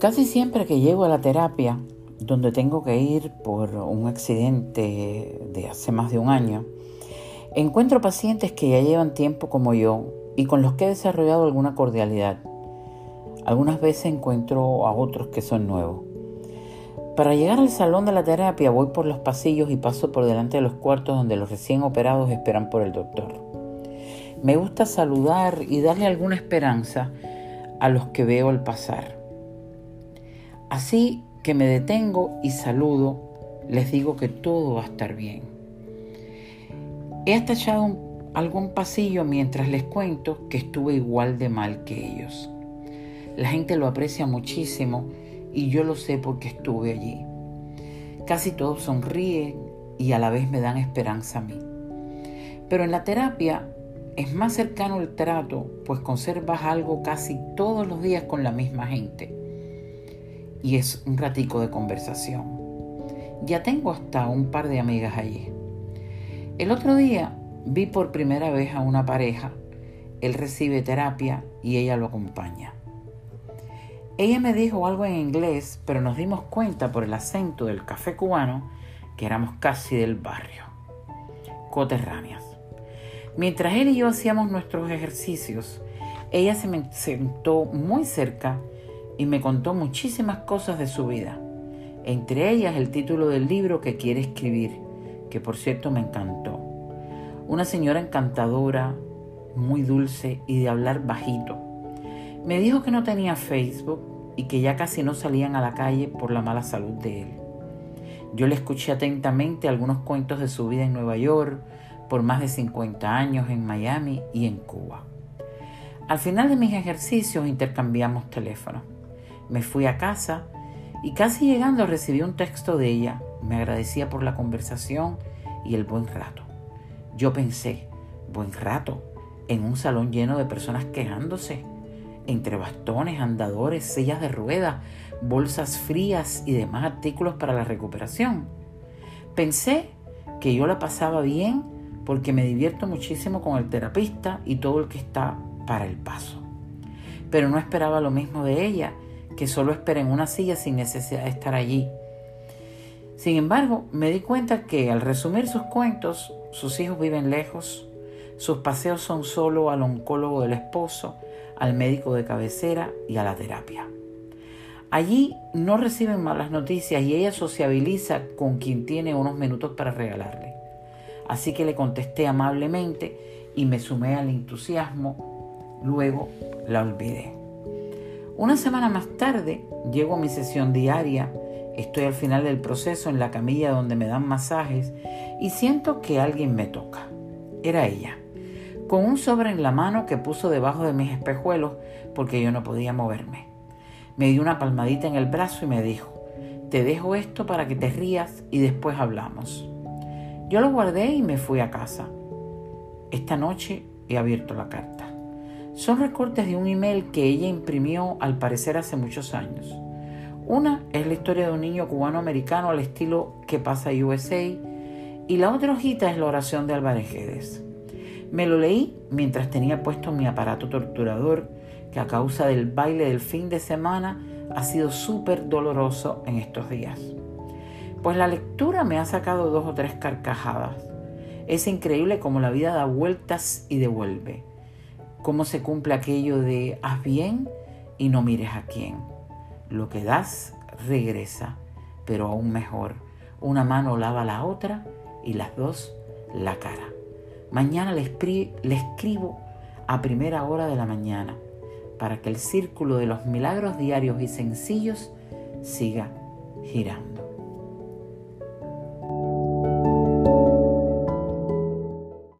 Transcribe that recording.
Casi siempre que llego a la terapia, donde tengo que ir por un accidente de hace más de un año, encuentro pacientes que ya llevan tiempo como yo y con los que he desarrollado alguna cordialidad. Algunas veces encuentro a otros que son nuevos. Para llegar al salón de la terapia voy por los pasillos y paso por delante de los cuartos donde los recién operados esperan por el doctor. Me gusta saludar y darle alguna esperanza a los que veo al pasar. Así que me detengo y saludo, les digo que todo va a estar bien. He hasta echado algún pasillo mientras les cuento que estuve igual de mal que ellos. La gente lo aprecia muchísimo y yo lo sé porque estuve allí. Casi todos sonríen y a la vez me dan esperanza a mí. Pero en la terapia es más cercano el trato, pues conservas algo casi todos los días con la misma gente y es un ratico de conversación. Ya tengo hasta un par de amigas allí. El otro día vi por primera vez a una pareja. Él recibe terapia y ella lo acompaña. Ella me dijo algo en inglés, pero nos dimos cuenta por el acento del café cubano que éramos casi del barrio, coterráneas. Mientras él y yo hacíamos nuestros ejercicios, ella se me sentó muy cerca y me contó muchísimas cosas de su vida, entre ellas el título del libro que quiere escribir, que por cierto me encantó. Una señora encantadora, muy dulce y de hablar bajito. Me dijo que no tenía Facebook y que ya casi no salían a la calle por la mala salud de él. Yo le escuché atentamente algunos cuentos de su vida en Nueva York, por más de 50 años en Miami y en Cuba. Al final de mis ejercicios intercambiamos teléfonos. Me fui a casa y casi llegando recibí un texto de ella. Me agradecía por la conversación y el buen rato. Yo pensé, buen rato, en un salón lleno de personas quejándose, entre bastones, andadores, sillas de ruedas, bolsas frías y demás artículos para la recuperación. Pensé que yo la pasaba bien porque me divierto muchísimo con el terapista y todo el que está para el paso. Pero no esperaba lo mismo de ella que solo espera en una silla sin necesidad de estar allí. Sin embargo, me di cuenta que al resumir sus cuentos, sus hijos viven lejos, sus paseos son solo al oncólogo del esposo, al médico de cabecera y a la terapia. Allí no reciben malas noticias y ella sociabiliza con quien tiene unos minutos para regalarle. Así que le contesté amablemente y me sumé al entusiasmo. Luego la olvidé. Una semana más tarde llego a mi sesión diaria, estoy al final del proceso en la camilla donde me dan masajes y siento que alguien me toca. Era ella, con un sobre en la mano que puso debajo de mis espejuelos porque yo no podía moverme. Me dio una palmadita en el brazo y me dijo, te dejo esto para que te rías y después hablamos. Yo lo guardé y me fui a casa. Esta noche he abierto la carta. Son recortes de un email que ella imprimió al parecer hace muchos años. Una es la historia de un niño cubano-americano al estilo que pasa USA y la otra hojita es la oración de Álvarez Guedes. Me lo leí mientras tenía puesto mi aparato torturador que a causa del baile del fin de semana ha sido súper doloroso en estos días. Pues la lectura me ha sacado dos o tres carcajadas. Es increíble cómo la vida da vueltas y devuelve cómo se cumple aquello de haz bien y no mires a quién. Lo que das regresa, pero aún mejor, una mano lava la otra y las dos la cara. Mañana le, le escribo a primera hora de la mañana para que el círculo de los milagros diarios y sencillos siga girando.